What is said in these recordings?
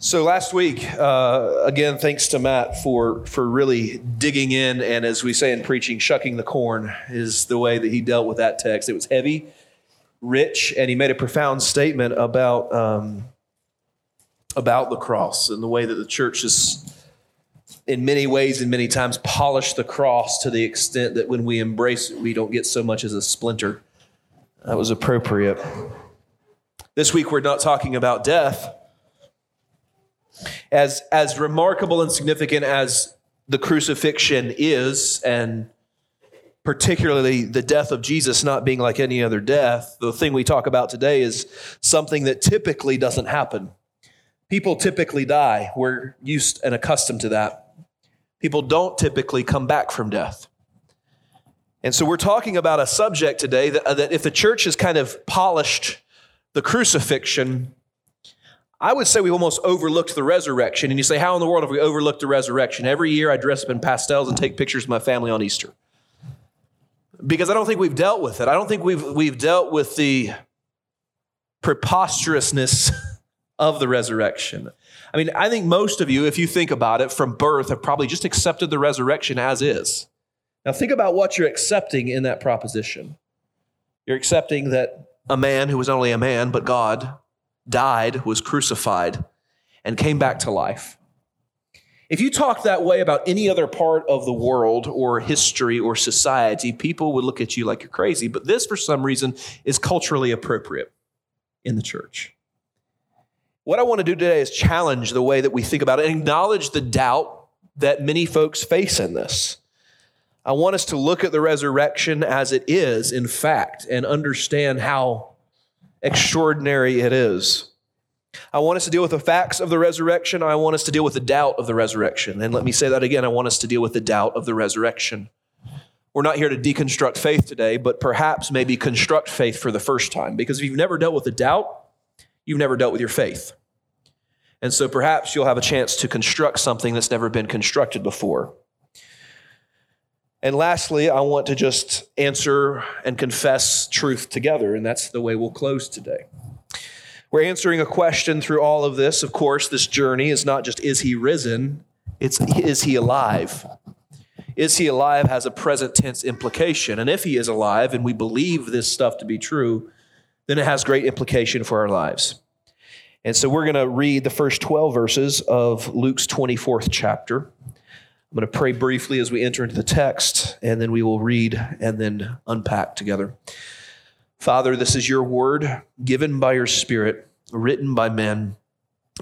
So last week, uh, again, thanks to Matt for for really digging in, and as we say in preaching, shucking the corn is the way that he dealt with that text. It was heavy, rich, and he made a profound statement about um, about the cross and the way that the church is, in many ways and many times, polished the cross to the extent that when we embrace it, we don't get so much as a splinter. That was appropriate. This week, we're not talking about death as, as remarkable and significant as the crucifixion is, and particularly the death of Jesus not being like any other death, the thing we talk about today is something that typically doesn't happen. People typically die. We're used and accustomed to that. People don't typically come back from death. And so we're talking about a subject today that, that if the church has kind of polished the crucifixion, I would say we've almost overlooked the resurrection. And you say, how in the world have we overlooked the resurrection? Every year I dress up in pastels and take pictures of my family on Easter. Because I don't think we've dealt with it. I don't think we've, we've dealt with the preposterousness of the resurrection. I mean, I think most of you, if you think about it from birth, have probably just accepted the resurrection as is. Now, think about what you're accepting in that proposition. You're accepting that a man who was only a man, but God, died, was crucified, and came back to life. If you talk that way about any other part of the world or history or society, people would look at you like you're crazy. But this, for some reason, is culturally appropriate in the church. What I want to do today is challenge the way that we think about it and acknowledge the doubt that many folks face in this. I want us to look at the resurrection as it is, in fact, and understand how extraordinary it is. I want us to deal with the facts of the resurrection. I want us to deal with the doubt of the resurrection. And let me say that again. I want us to deal with the doubt of the resurrection. We're not here to deconstruct faith today, but perhaps maybe construct faith for the first time. Because if you've never dealt with the doubt, you've never dealt with your faith. And so perhaps you'll have a chance to construct something that's never been constructed before. And lastly, I want to just answer and confess truth together, and that's the way we'll close today. We're answering a question through all of this. Of course, this journey is not just is he risen, it's is he alive? Is he alive has a present tense implication. And if he is alive and we believe this stuff to be true, then it has great implication for our lives. And so we're going to read the first 12 verses of Luke's 24th chapter. I'm going to pray briefly as we enter into the text, and then we will read and then unpack together. Father, this is your word given by your Spirit, written by men,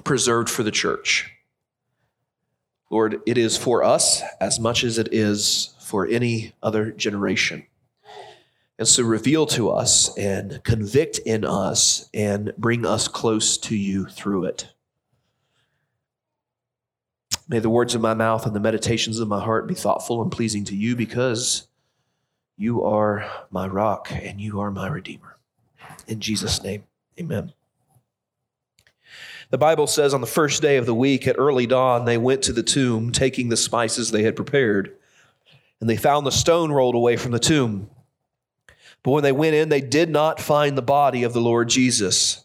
preserved for the church. Lord, it is for us as much as it is for any other generation. And so reveal to us and convict in us and bring us close to you through it. May the words of my mouth and the meditations of my heart be thoughtful and pleasing to you because you are my rock and you are my redeemer. In Jesus' name, amen. The Bible says on the first day of the week at early dawn, they went to the tomb taking the spices they had prepared, and they found the stone rolled away from the tomb. But when they went in, they did not find the body of the Lord Jesus.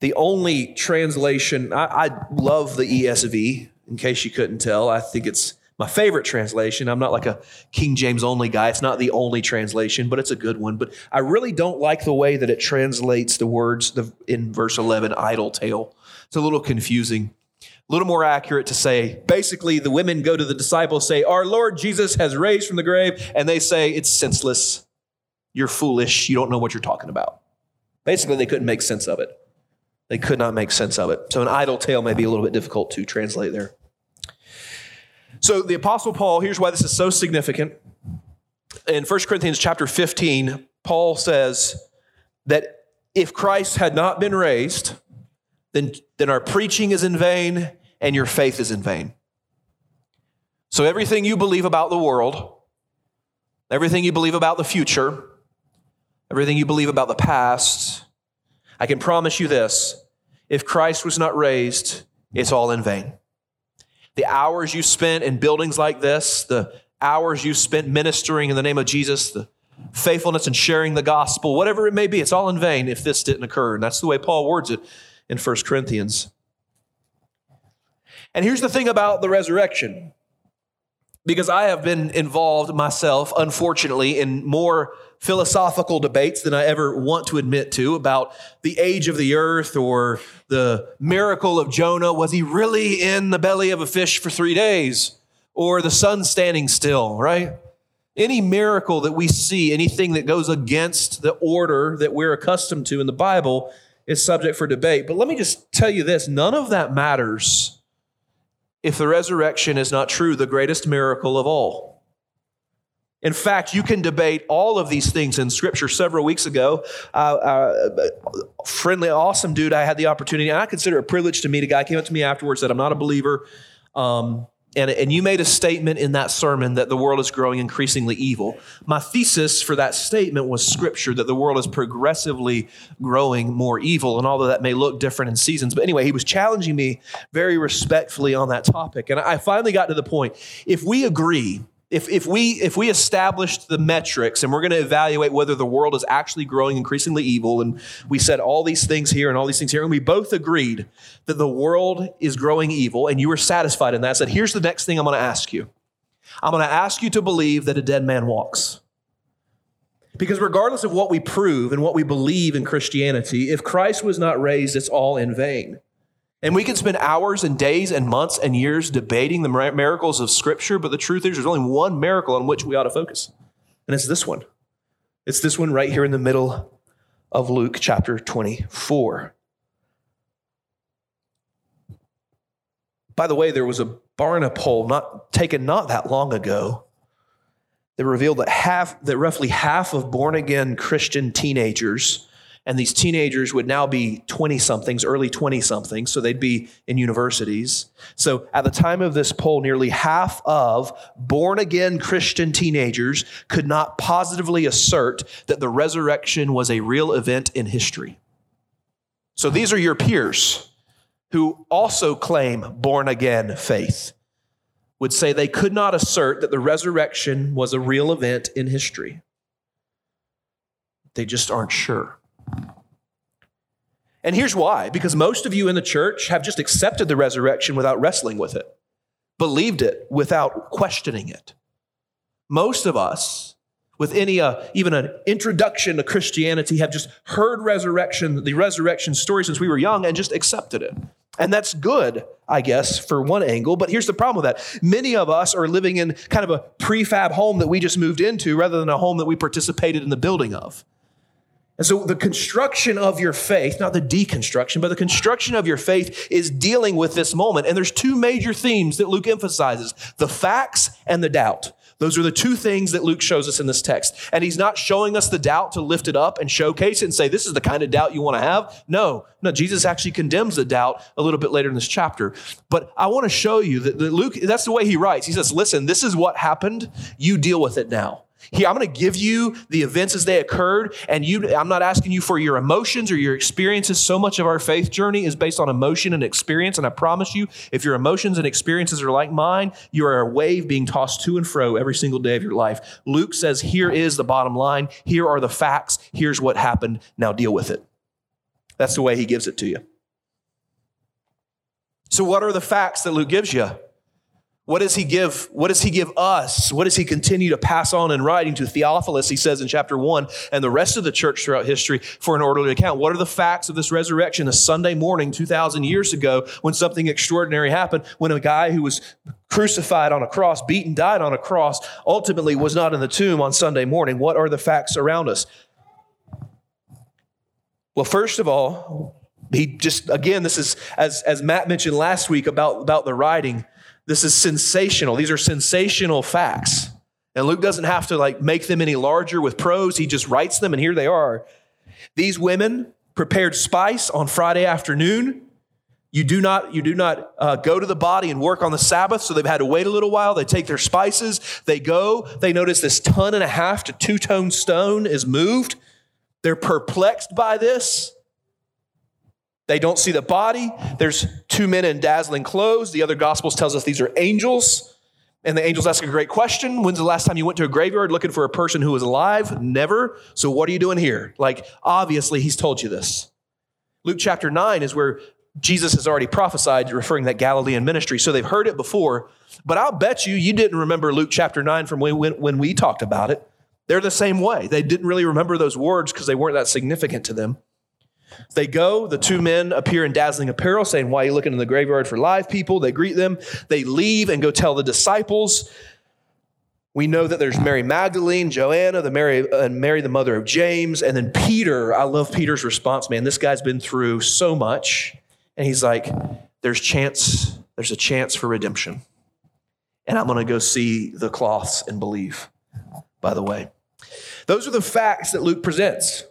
The only translation, I, I, love the ESV, in case you couldn't tell. I think it's my favorite translation. I'm not like a King James only guy. It's not the only translation, but it's a good one. But I really don't like the way that it translates the words in verse 11, idle tale. It's a little confusing. A little more accurate to say, basically, the women go to the disciples, say, Our Lord Jesus has raised from the grave, and they say, It's senseless. You're foolish. You don't know what you're talking about. Basically, they couldn't make sense of it. They could not make sense of it. So, an idle tale may be a little bit difficult to translate there. So, the Apostle Paul, here's why this is so significant. In 1 Corinthians chapter 15, Paul says that if Christ had not been raised, then, then our preaching is in vain and your faith is in vain. So, everything you believe about the world, everything you believe about the future, everything you believe about the past, I can promise you this if Christ was not raised, it's all in vain. The hours you spent in buildings like this, the hours you spent ministering in the name of Jesus, the faithfulness and sharing the gospel, whatever it may be, it's all in vain if this didn't occur. And that's the way Paul words it in 1 Corinthians. And here's the thing about the resurrection because I have been involved myself, unfortunately, in more philosophical debates than I ever want to admit to about the age of the earth or the miracle of Jonah. Was he really in the belly of a fish for three days? Or the sun standing still, right? Any miracle that we see, anything that goes against the order that we're accustomed to in the Bible, is subject for debate. But let me just tell you this none of that matters if the resurrection is not true, the greatest miracle of all. In fact, you can debate all of these things in Scripture. Several weeks ago, uh, uh, friendly, awesome dude, I had the opportunity, and I consider it a privilege to meet a guy. Came up to me afterwards, said, "I'm not a believer." Um, and, and you made a statement in that sermon that the world is growing increasingly evil. My thesis for that statement was scripture that the world is progressively growing more evil. And although that may look different in seasons, but anyway, he was challenging me very respectfully on that topic. And I finally got to the point if we agree if, if, we, if we established the metrics and we're going to evaluate whether the world is actually growing increasingly evil, and we said all these things here and all these things here, and we both agreed that the world is growing evil, and you were satisfied in that, I said, here's the next thing I'm going to ask you. I'm going to ask you to believe that a dead man walks. Because regardless of what we prove and what we believe in Christianity, if Christ was not raised, it's all in vain. And we can spend hours and days and months and years debating the miracles of Scripture, but the truth is, there's only one miracle on which we ought to focus, and it's this one. It's this one right here in the middle of Luke chapter 24. By the way, there was a Barna poll not taken not that long ago that revealed that half that roughly half of born again Christian teenagers and these teenagers would now be 20 somethings, early 20 somethings, so they'd be in universities. So at the time of this poll, nearly half of born again Christian teenagers could not positively assert that the resurrection was a real event in history. So these are your peers who also claim born again faith would say they could not assert that the resurrection was a real event in history. They just aren't sure. And here's why because most of you in the church have just accepted the resurrection without wrestling with it, believed it without questioning it. Most of us, with any uh, even an introduction to Christianity, have just heard resurrection, the resurrection story since we were young, and just accepted it. And that's good, I guess, for one angle. But here's the problem with that. Many of us are living in kind of a prefab home that we just moved into rather than a home that we participated in the building of. And so the construction of your faith, not the deconstruction, but the construction of your faith is dealing with this moment. And there's two major themes that Luke emphasizes the facts and the doubt. Those are the two things that Luke shows us in this text. And he's not showing us the doubt to lift it up and showcase it and say, this is the kind of doubt you want to have. No, no, Jesus actually condemns the doubt a little bit later in this chapter. But I want to show you that Luke, that's the way he writes. He says, listen, this is what happened. You deal with it now. Here, I'm going to give you the events as they occurred, and you, I'm not asking you for your emotions or your experiences. So much of our faith journey is based on emotion and experience, and I promise you, if your emotions and experiences are like mine, you are a wave being tossed to and fro every single day of your life. Luke says, Here is the bottom line. Here are the facts. Here's what happened. Now deal with it. That's the way he gives it to you. So, what are the facts that Luke gives you? What does he give? What does he give us? What does he continue to pass on in writing to Theophilus? He says in chapter one, and the rest of the church throughout history for an orderly account. What are the facts of this resurrection? A Sunday morning, 2,000 years ago, when something extraordinary happened, when a guy who was crucified on a cross, beaten, died on a cross, ultimately was not in the tomb on Sunday morning. What are the facts around us? Well, first of all, he just, again, this is, as, as Matt mentioned last week about, about the writing, this is sensational. These are sensational facts. And Luke doesn't have to like make them any larger with prose. He just writes them, and here they are. These women prepared spice on Friday afternoon. You do not, you do not uh, go to the body and work on the Sabbath, so they've had to wait a little while. They take their spices, they go, they notice this ton and a half to two tone stone is moved. They're perplexed by this. They don't see the body. There's two men in dazzling clothes. The other gospels tells us these are angels. And the angels ask a great question. When's the last time you went to a graveyard looking for a person who was alive? Never. So what are you doing here? Like, obviously, he's told you this. Luke chapter 9 is where Jesus has already prophesied, referring that Galilean ministry. So they've heard it before. But I'll bet you, you didn't remember Luke chapter 9 from when, when, when we talked about it. They're the same way. They didn't really remember those words because they weren't that significant to them. They go, the two men appear in dazzling apparel, saying, Why are you looking in the graveyard for live people? They greet them. They leave and go tell the disciples. We know that there's Mary Magdalene, Joanna, the Mary, uh, and Mary, the mother of James, and then Peter. I love Peter's response, man. This guy's been through so much. And he's like, There's chance, there's a chance for redemption. And I'm going to go see the cloths and believe, by the way. Those are the facts that Luke presents.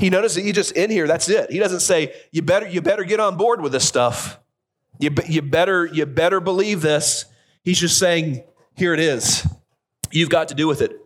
He notices that you just in here, that's it. He doesn't say, you better, you better get on board with this stuff. You, you, better, you better believe this. He's just saying, here it is. You've got to do with it.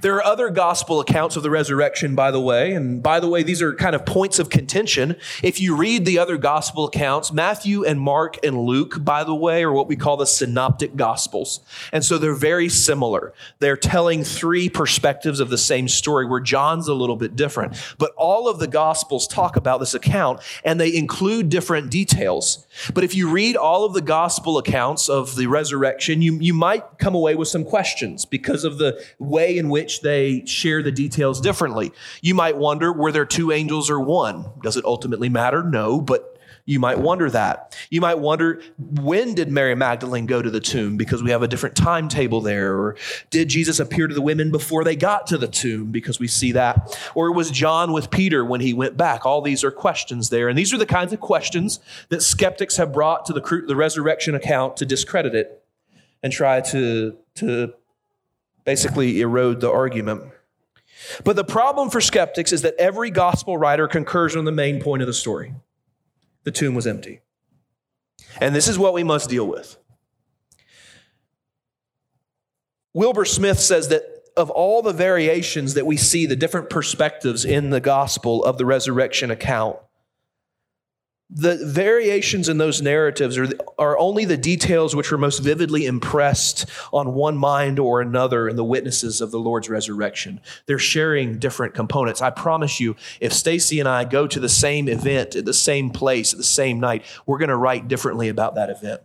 There are other gospel accounts of the resurrection, by the way. And by the way, these are kind of points of contention. If you read the other gospel accounts, Matthew and Mark and Luke, by the way, are what we call the synoptic gospels. And so they're very similar. They're telling three perspectives of the same story, where John's a little bit different. But all of the gospels talk about this account and they include different details. But if you read all of the gospel accounts of the resurrection, you, you might come away with some questions because of the way in which they share the details differently. You might wonder were there two angels or one? Does it ultimately matter? No, but you might wonder that. You might wonder when did Mary Magdalene go to the tomb because we have a different timetable there? Or did Jesus appear to the women before they got to the tomb because we see that? Or was John with Peter when he went back? All these are questions there. And these are the kinds of questions that skeptics have brought to the, the resurrection account to discredit it and try to, to basically erode the argument. But the problem for skeptics is that every gospel writer concurs on the main point of the story the tomb was empty. And this is what we must deal with. Wilbur Smith says that of all the variations that we see, the different perspectives in the gospel of the resurrection account, the variations in those narratives are, are only the details which were most vividly impressed on one mind or another in the witnesses of the Lord's resurrection. They're sharing different components. I promise you, if Stacy and I go to the same event at the same place at the same night, we're going to write differently about that event.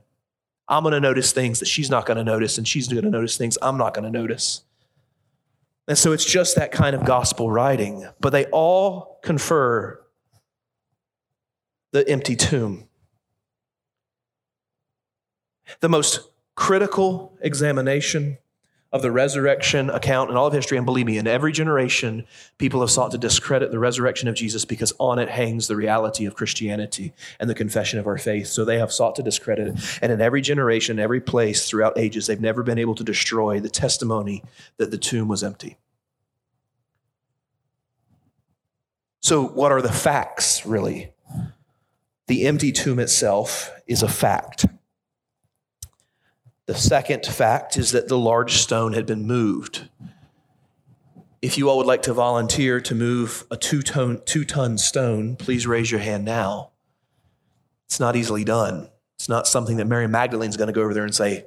I'm going to notice things that she's not going to notice, and she's going to notice things I'm not going to notice. And so it's just that kind of gospel writing, but they all confer the empty tomb. The most critical examination of the resurrection account in all of history, and believe me, in every generation, people have sought to discredit the resurrection of Jesus because on it hangs the reality of Christianity and the confession of our faith. So they have sought to discredit it. And in every generation, every place throughout ages, they've never been able to destroy the testimony that the tomb was empty. So, what are the facts, really? The empty tomb itself is a fact. The second fact is that the large stone had been moved. If you all would like to volunteer to move a two ton, two ton stone, please raise your hand now. It's not easily done. It's not something that Mary Magdalene's going to go over there and say.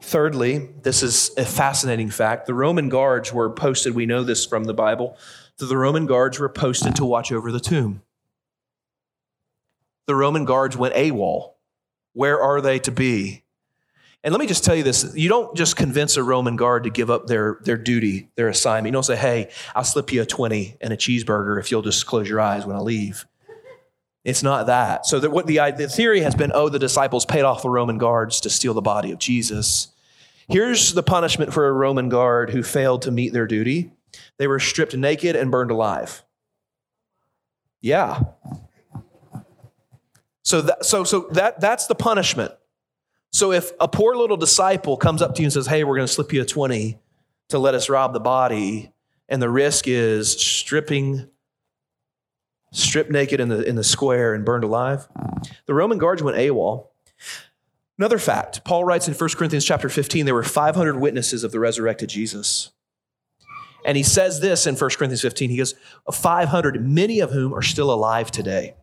Thirdly, this is a fascinating fact. The Roman guards were posted, we know this from the Bible, that the Roman guards were posted to watch over the tomb the Roman guards went AWOL. Where are they to be? And let me just tell you this you don't just convince a Roman guard to give up their, their duty, their assignment. You don't say, hey, I'll slip you a 20 and a cheeseburger if you'll just close your eyes when I leave. It's not that. So that what the, the theory has been, oh, the disciples paid off the Roman guards to steal the body of Jesus. Here's the punishment for a Roman guard who failed to meet their duty. They were stripped naked and burned alive. Yeah. So that, so, so that, that's the punishment. So if a poor little disciple comes up to you and says, Hey, we're going to slip you a 20 to let us rob the body, and the risk is stripping, stripped naked in the, in the square and burned alive, the Roman guards went AWOL. Another fact, Paul writes in 1 Corinthians chapter 15, there were 500 witnesses of the resurrected Jesus. And he says this in 1 Corinthians 15. He goes, 500, many of whom are still alive today.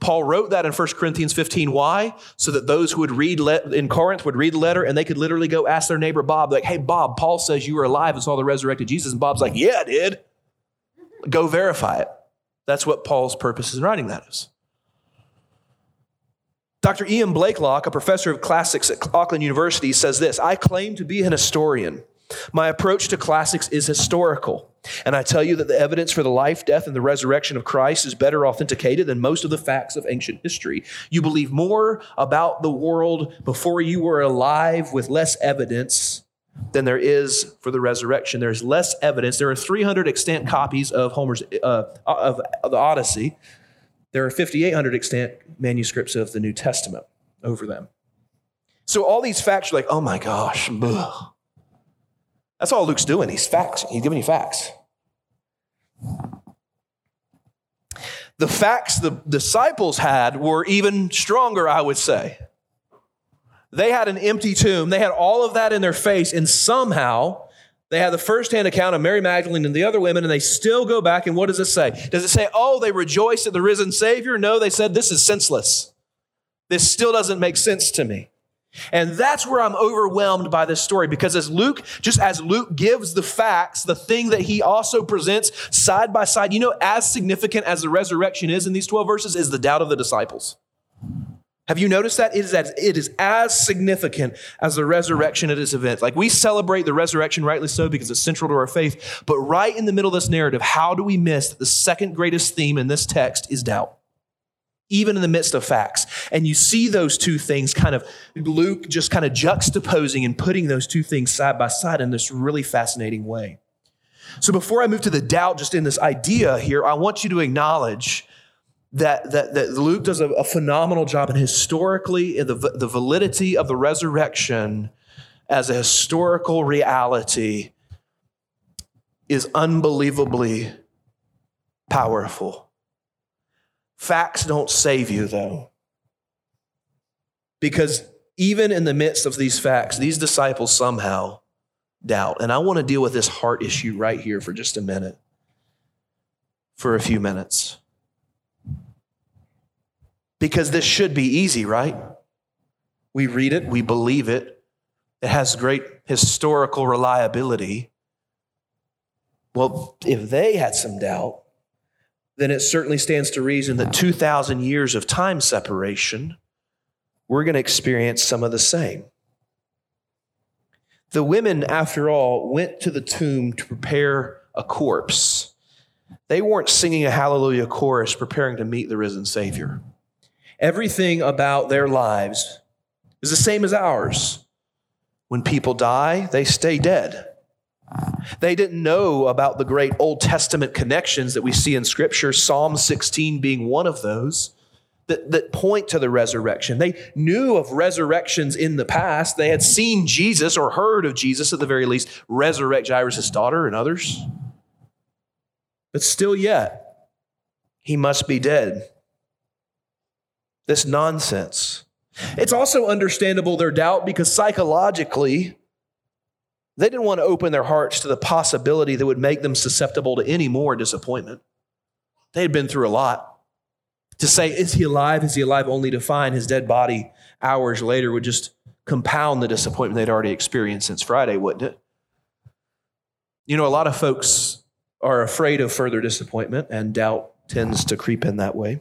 Paul wrote that in 1 Corinthians 15. Why? So that those who would read in Corinth would read the letter and they could literally go ask their neighbor Bob, like, hey, Bob, Paul says you were alive and saw the resurrected Jesus. And Bob's like, yeah, I did. Go verify it. That's what Paul's purpose in writing that is. Dr. Ian Blaiklock, a professor of classics at Auckland University, says this I claim to be an historian. My approach to classics is historical. And I tell you that the evidence for the life, death, and the resurrection of Christ is better authenticated than most of the facts of ancient history. You believe more about the world before you were alive with less evidence than there is for the resurrection. There's less evidence. There are 300 extant copies of Homer's uh, of, of the Odyssey. There are 5,800 extant manuscripts of the New Testament over them. So all these facts are like, oh my gosh, ugh. That's all Luke's doing. He's facts. He's giving you facts. The facts the disciples had were even stronger, I would say. They had an empty tomb. They had all of that in their face, and somehow they had the firsthand account of Mary Magdalene and the other women, and they still go back. And what does it say? Does it say, oh, they rejoiced at the risen Savior? No, they said, this is senseless. This still doesn't make sense to me. And that's where I'm overwhelmed by this story because as Luke, just as Luke gives the facts, the thing that he also presents side by side, you know, as significant as the resurrection is in these 12 verses is the doubt of the disciples. Have you noticed that? It is as, it is as significant as the resurrection at its event. Like we celebrate the resurrection, rightly so, because it's central to our faith. But right in the middle of this narrative, how do we miss that the second greatest theme in this text is doubt? Even in the midst of facts. And you see those two things kind of, Luke just kind of juxtaposing and putting those two things side by side in this really fascinating way. So before I move to the doubt, just in this idea here, I want you to acknowledge that, that, that Luke does a, a phenomenal job and historically, the, the validity of the resurrection as a historical reality is unbelievably powerful. Facts don't save you, though. Because even in the midst of these facts, these disciples somehow doubt. And I want to deal with this heart issue right here for just a minute, for a few minutes. Because this should be easy, right? We read it, we believe it, it has great historical reliability. Well, if they had some doubt, then it certainly stands to reason that 2,000 years of time separation, we're going to experience some of the same. The women, after all, went to the tomb to prepare a corpse. They weren't singing a hallelujah chorus preparing to meet the risen Savior. Everything about their lives is the same as ours. When people die, they stay dead. They didn't know about the great Old Testament connections that we see in Scripture, Psalm 16 being one of those that, that point to the resurrection. They knew of resurrections in the past. They had seen Jesus or heard of Jesus at the very least resurrect Jairus' daughter and others. But still, yet, he must be dead. This nonsense. It's also understandable their doubt because psychologically, they didn't want to open their hearts to the possibility that would make them susceptible to any more disappointment. They had been through a lot. To say, is he alive? Is he alive? Only to find his dead body hours later would just compound the disappointment they'd already experienced since Friday, wouldn't it? You know, a lot of folks are afraid of further disappointment, and doubt tends to creep in that way.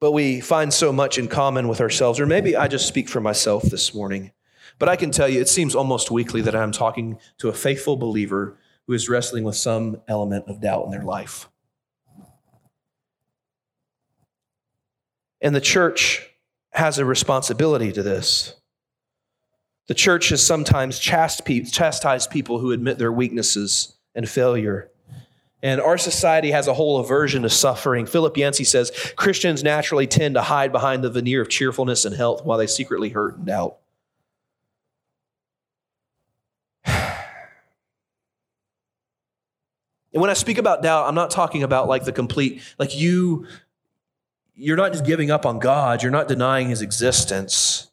but we find so much in common with ourselves. Or maybe I just speak for myself this morning. But I can tell you, it seems almost weekly that I'm talking to a faithful believer who is wrestling with some element of doubt in their life. And the church has a responsibility to this. The church has sometimes chastised people who admit their weaknesses and failure. And our society has a whole aversion to suffering. Philip Yancey says Christians naturally tend to hide behind the veneer of cheerfulness and health while they secretly hurt and doubt. And when I speak about doubt, I'm not talking about like the complete, like you, you're not just giving up on God, you're not denying his existence.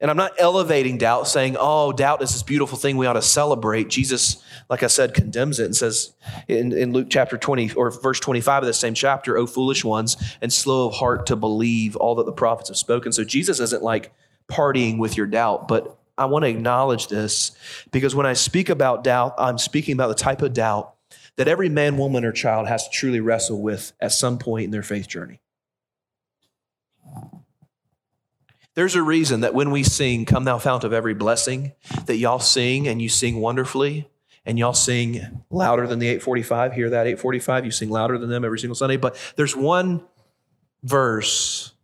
And I'm not elevating doubt, saying, oh, doubt is this beautiful thing we ought to celebrate. Jesus, like I said, condemns it and says in, in Luke chapter 20 or verse 25 of the same chapter, oh, foolish ones, and slow of heart to believe all that the prophets have spoken. So Jesus isn't like partying with your doubt, but I want to acknowledge this because when I speak about doubt, I'm speaking about the type of doubt that every man, woman, or child has to truly wrestle with at some point in their faith journey. There's a reason that when we sing, Come Thou Fount of Every Blessing, that y'all sing and you sing wonderfully and y'all sing louder than the 845. Hear that 845? You sing louder than them every single Sunday. But there's one verse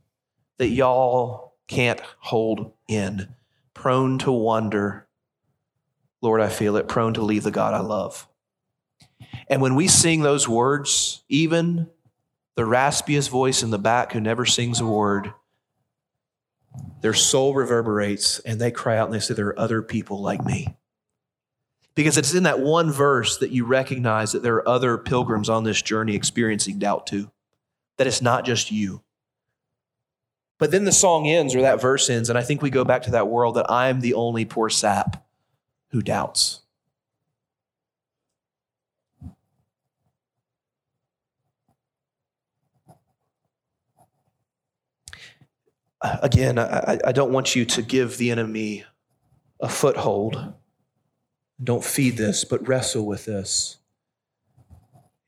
that y'all can't hold in. Prone to wonder, Lord, I feel it, prone to leave the God I love. And when we sing those words, even the raspiest voice in the back who never sings a word, their soul reverberates and they cry out and they say, There are other people like me. Because it's in that one verse that you recognize that there are other pilgrims on this journey experiencing doubt too, that it's not just you. But then the song ends or that verse ends, and I think we go back to that world that I'm the only poor sap who doubts. Again, I, I don't want you to give the enemy a foothold. Don't feed this, but wrestle with this.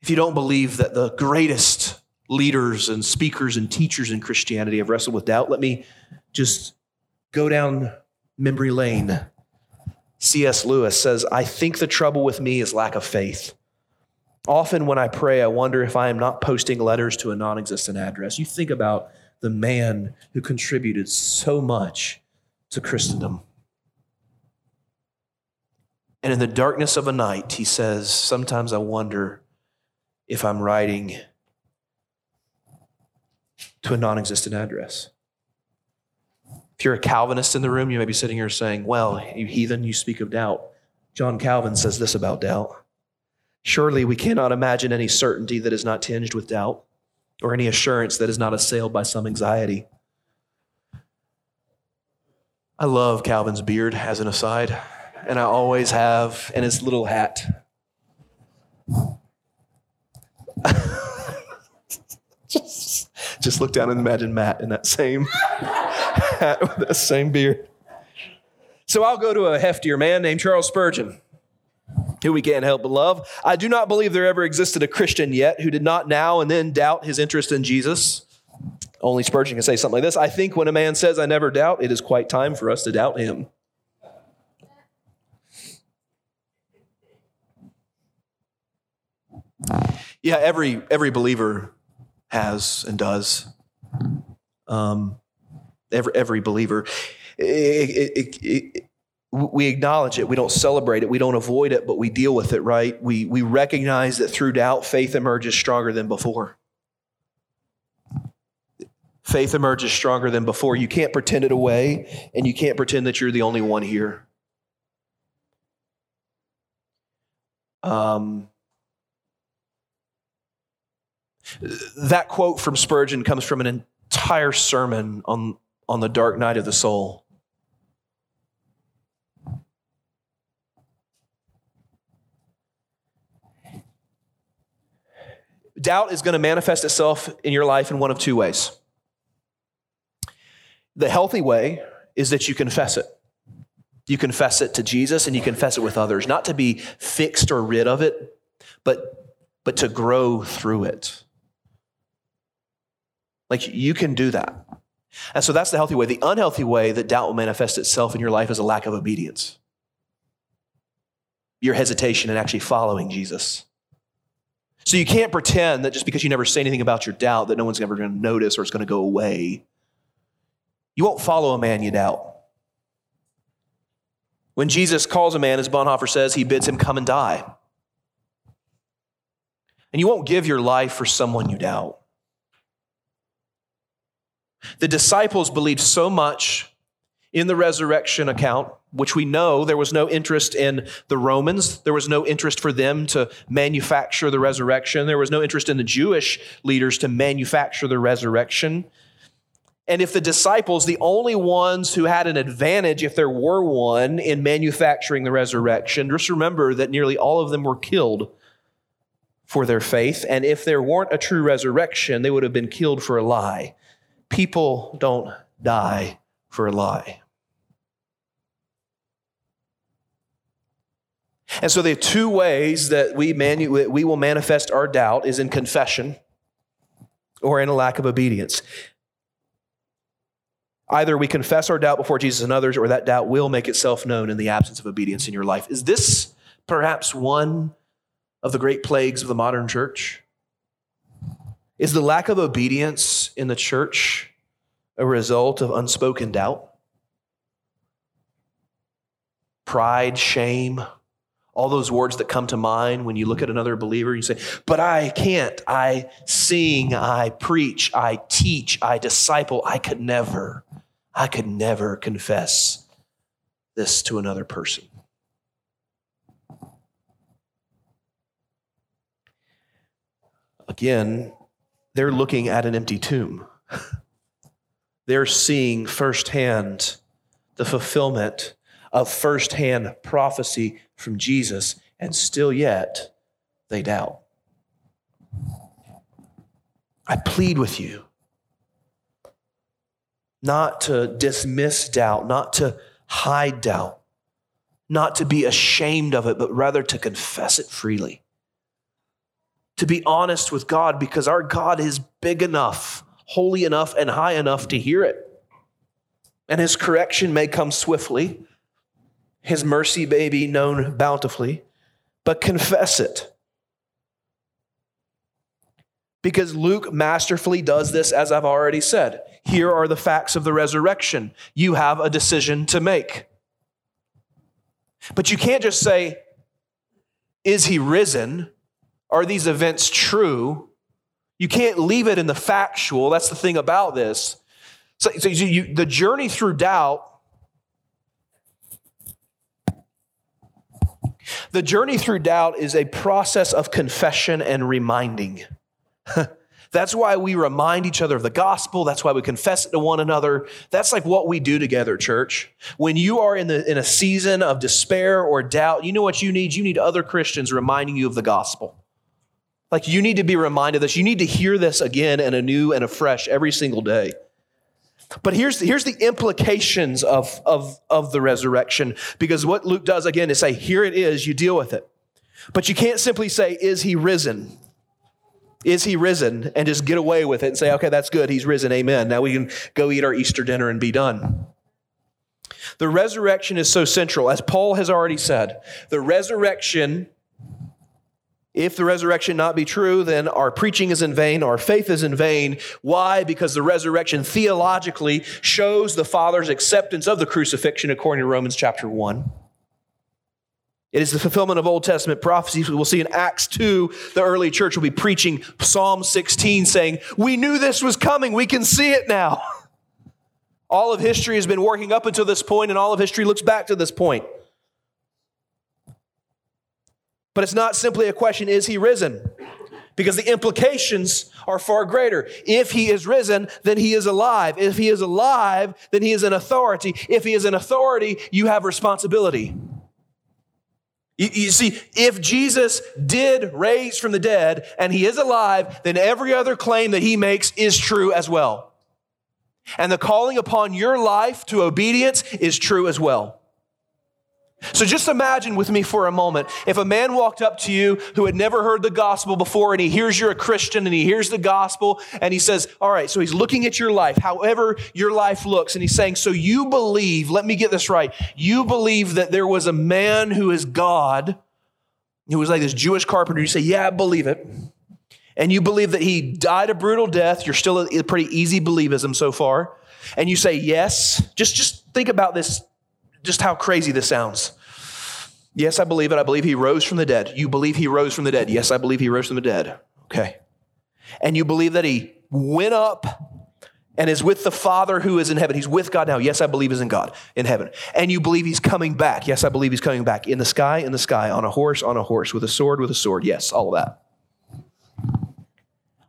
If you don't believe that the greatest leaders and speakers and teachers in Christianity have wrestled with doubt, let me just go down memory lane. C.S. Lewis says, I think the trouble with me is lack of faith. Often when I pray, I wonder if I am not posting letters to a non existent address. You think about the man who contributed so much to Christendom. And in the darkness of a night, he says, Sometimes I wonder if I'm writing to a non existent address. If you're a Calvinist in the room, you may be sitting here saying, Well, you heathen, you speak of doubt. John Calvin says this about doubt. Surely we cannot imagine any certainty that is not tinged with doubt or any assurance that is not assailed by some anxiety. I love Calvin's beard as an aside, and I always have, and his little hat. just, just look down and imagine Matt in that same hat with that same beard. So I'll go to a heftier man named Charles Spurgeon who we can't help but love. I do not believe there ever existed a Christian yet who did not now and then doubt his interest in Jesus. Only Spurgeon can say something like this. I think when a man says, I never doubt, it is quite time for us to doubt him. Yeah, every every believer has and does. Um, every every believer. It, it, it, we acknowledge it. We don't celebrate it. We don't avoid it, but we deal with it, right? We, we recognize that through doubt, faith emerges stronger than before. Faith emerges stronger than before. You can't pretend it away, and you can't pretend that you're the only one here. Um, that quote from Spurgeon comes from an entire sermon on, on the dark night of the soul. Doubt is going to manifest itself in your life in one of two ways. The healthy way is that you confess it. You confess it to Jesus and you confess it with others, not to be fixed or rid of it, but, but to grow through it. Like you can do that. And so that's the healthy way. The unhealthy way that doubt will manifest itself in your life is a lack of obedience. Your hesitation in actually following Jesus. So you can't pretend that just because you never say anything about your doubt that no one's ever going to notice or it's going to go away. You won't follow a man you doubt. When Jesus calls a man, as Bonhoeffer says, he bids him come and die. And you won't give your life for someone you doubt. The disciples believed so much in the resurrection account, which we know there was no interest in the Romans. There was no interest for them to manufacture the resurrection. There was no interest in the Jewish leaders to manufacture the resurrection. And if the disciples, the only ones who had an advantage, if there were one, in manufacturing the resurrection, just remember that nearly all of them were killed for their faith. And if there weren't a true resurrection, they would have been killed for a lie. People don't die for a lie. And so the two ways that we, manu- we will manifest our doubt is in confession or in a lack of obedience. Either we confess our doubt before Jesus and others, or that doubt will make itself known in the absence of obedience in your life. Is this perhaps one of the great plagues of the modern church? Is the lack of obedience in the church a result of unspoken doubt? Pride, shame, all those words that come to mind when you look at another believer, you say, But I can't. I sing, I preach, I teach, I disciple. I could never, I could never confess this to another person. Again, they're looking at an empty tomb. They're seeing firsthand the fulfillment of firsthand prophecy from Jesus, and still yet they doubt. I plead with you not to dismiss doubt, not to hide doubt, not to be ashamed of it, but rather to confess it freely to be honest with God because our God is big enough, holy enough, and high enough to hear it. And his correction may come swiftly, his mercy may be known bountifully, but confess it. Because Luke masterfully does this, as I've already said. Here are the facts of the resurrection. You have a decision to make. But you can't just say, Is he risen? Are these events true? You can't leave it in the factual. That's the thing about this. So, so you, the journey through doubt, the journey through doubt is a process of confession and reminding. That's why we remind each other of the gospel. That's why we confess it to one another. That's like what we do together, church. When you are in, the, in a season of despair or doubt, you know what you need? You need other Christians reminding you of the gospel. Like you need to be reminded of this. You need to hear this again and anew and afresh every single day. But here's, here's the implications of, of, of the resurrection, because what Luke does again is say, here it is, you deal with it. But you can't simply say, is he risen? Is he risen? And just get away with it and say, okay, that's good, he's risen, amen. Now we can go eat our Easter dinner and be done. The resurrection is so central. As Paul has already said, the resurrection if the resurrection not be true, then our preaching is in vain, our faith is in vain. Why? Because the resurrection theologically shows the Father's acceptance of the crucifixion according to Romans chapter 1. It is the fulfillment of Old Testament prophecies. We'll see in Acts 2, the early church will be preaching Psalm 16, saying, We knew this was coming. We can see it now. All of history has been working up until this point, and all of history looks back to this point. But it's not simply a question, is he risen? Because the implications are far greater. If he is risen, then he is alive. If he is alive, then he is an authority. If he is an authority, you have responsibility. You, you, see, if Jesus did raise from the dead and he is alive, then every other claim that he makes is true as well. And the calling upon your life to obedience is true as well. So just imagine with me for a moment if a man walked up to you who had never heard the gospel before and he hears you're a Christian and he hears the gospel and he says, All right, so he's looking at your life, however your life looks, and he's saying, So you believe, let me get this right, you believe that there was a man who is God, who was like this Jewish carpenter. You say, Yeah, I believe it. And you believe that he died a brutal death. You're still a pretty easy believism so far. And you say, Yes. Just, just think about this just how crazy this sounds. Yes, I believe it. I believe he rose from the dead. You believe he rose from the dead. Yes, I believe he rose from the dead. Okay. And you believe that he went up and is with the Father who is in heaven. He's with God now. Yes, I believe he's in God, in heaven. And you believe he's coming back. Yes, I believe he's coming back. In the sky, in the sky, on a horse, on a horse, with a sword, with a sword. Yes, all of that.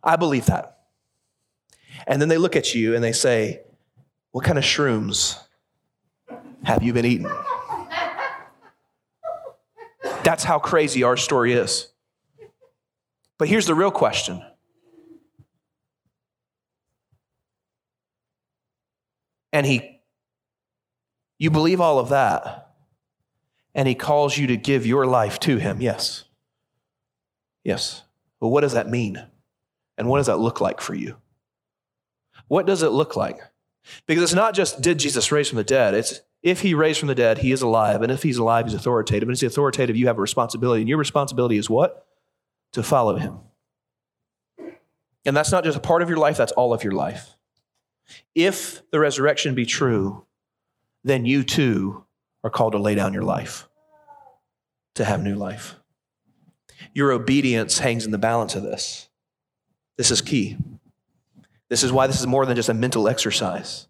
I believe that. And then they look at you and they say, What kind of shrooms have you been eaten? That's how crazy our story is. But here's the real question And he, you believe all of that, and he calls you to give your life to him. Yes. Yes. But what does that mean? And what does that look like for you? What does it look like? Because it's not just did Jesus raise from the dead, it's if he raised from the dead, he is alive. And if he's alive, he's authoritative. And if he's authoritative, you have a responsibility. And your responsibility is what? To follow him. And that's not just a part of your life, that's all of your life. If the resurrection be true, then you too are called to lay down your life, to have new life. Your obedience hangs in the balance of this. This is key. This is why this is more than just a mental exercise.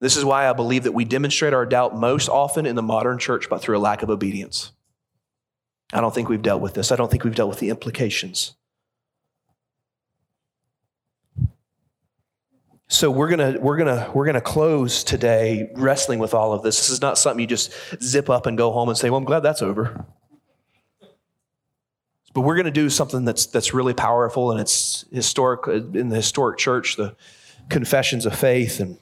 This is why I believe that we demonstrate our doubt most often in the modern church, but through a lack of obedience. I don't think we've dealt with this. I don't think we've dealt with the implications. So we're gonna we're gonna we're gonna close today wrestling with all of this. This is not something you just zip up and go home and say, "Well, I'm glad that's over." But we're gonna do something that's that's really powerful, and it's historic in the historic church, the confessions of faith, and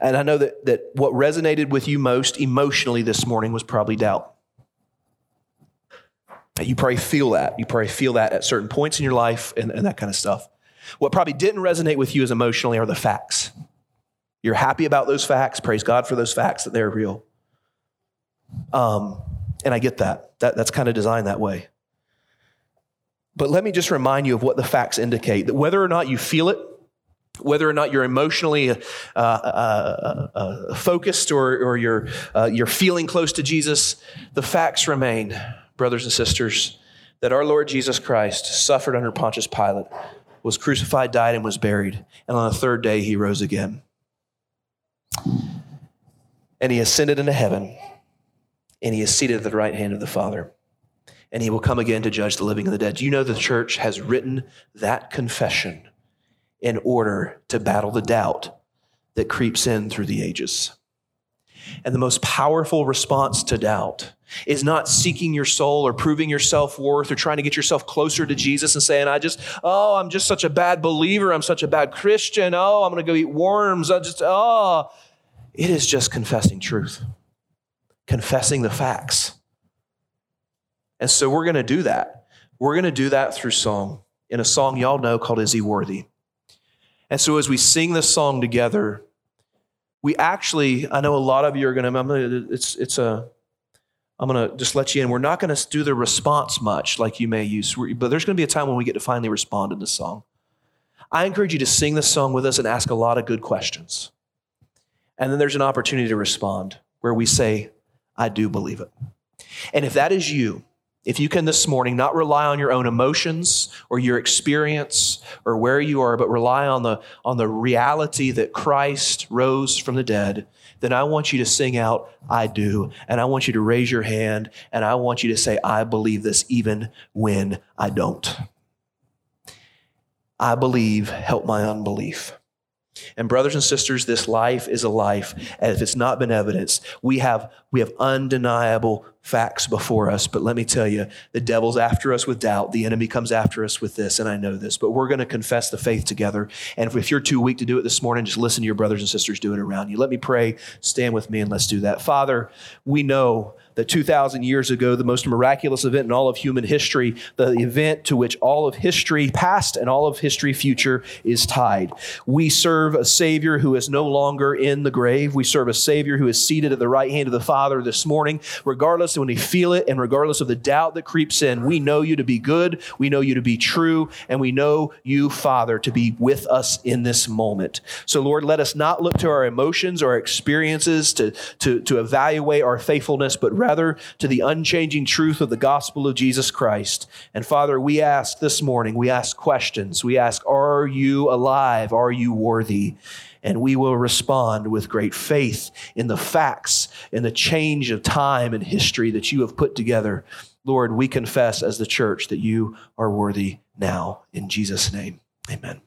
and I know that that what resonated with you most emotionally this morning was probably doubt. You probably feel that. You probably feel that at certain points in your life and, and that kind of stuff. What probably didn't resonate with you as emotionally are the facts. You're happy about those facts. Praise God for those facts that they're real. Um, and I get that. that that's kind of designed that way. But let me just remind you of what the facts indicate that whether or not you feel it, whether or not you're emotionally uh, uh, uh, uh focused or, or you're, uh, you're feeling close to Jesus, the facts remain, brothers and sisters, that our Lord Jesus Christ suffered under Pontius Pilate was crucified, died, and was buried. And on the third day, he rose again. And he ascended into heaven, and he is seated at the right hand of the Father. And he will come again to judge the living and the dead. Do you know the church has written that confession in order to battle the doubt that creeps in through the ages? And the most powerful response to doubt is not seeking your soul or proving your self worth or trying to get yourself closer to Jesus and saying, I just, oh, I'm just such a bad believer. I'm such a bad Christian. Oh, I'm going to go eat worms. I just, oh. It is just confessing truth, confessing the facts. And so we're going to do that. We're going to do that through song in a song y'all know called Is He Worthy? And so as we sing this song together, we actually, I know a lot of you are going to, it's, it's a, I'm going to just let you in. We're not going to do the response much like you may use, but there's going to be a time when we get to finally respond in the song. I encourage you to sing this song with us and ask a lot of good questions. And then there's an opportunity to respond where we say, I do believe it. And if that is you, if you can this morning not rely on your own emotions or your experience or where you are, but rely on the, on the reality that Christ rose from the dead, then I want you to sing out, I do. And I want you to raise your hand and I want you to say, I believe this even when I don't. I believe, help my unbelief. And brothers and sisters, this life is a life, and if it's not been evidenced, we have, we have undeniable facts before us. But let me tell you, the devil's after us with doubt. The enemy comes after us with this, and I know this. But we're going to confess the faith together. And if you're too weak to do it this morning, just listen to your brothers and sisters do it around you. Let me pray. Stand with me and let's do that. Father, we know that 2,000 years ago, the most miraculous event in all of human history, the event to which all of history past and all of history future is tied. We serve a Savior who is no longer in the grave. We serve a Savior who is seated at the right hand of the Father this morning. Regardless of when we feel it and regardless of the doubt that creeps in, we know you to be good, we know you to be true, and we know you, Father, to be with us in this moment. So, Lord, let us not look to our emotions or our experiences to, to, to evaluate our faithfulness, but rather to the unchanging truth of the gospel of Jesus Christ. And Father, we ask this morning, we ask questions. We ask, Are you alive? Are you worthy? And we will respond with great faith in the facts, in the change of time and history that you have put together. Lord, we confess as the church that you are worthy now. In Jesus' name, amen.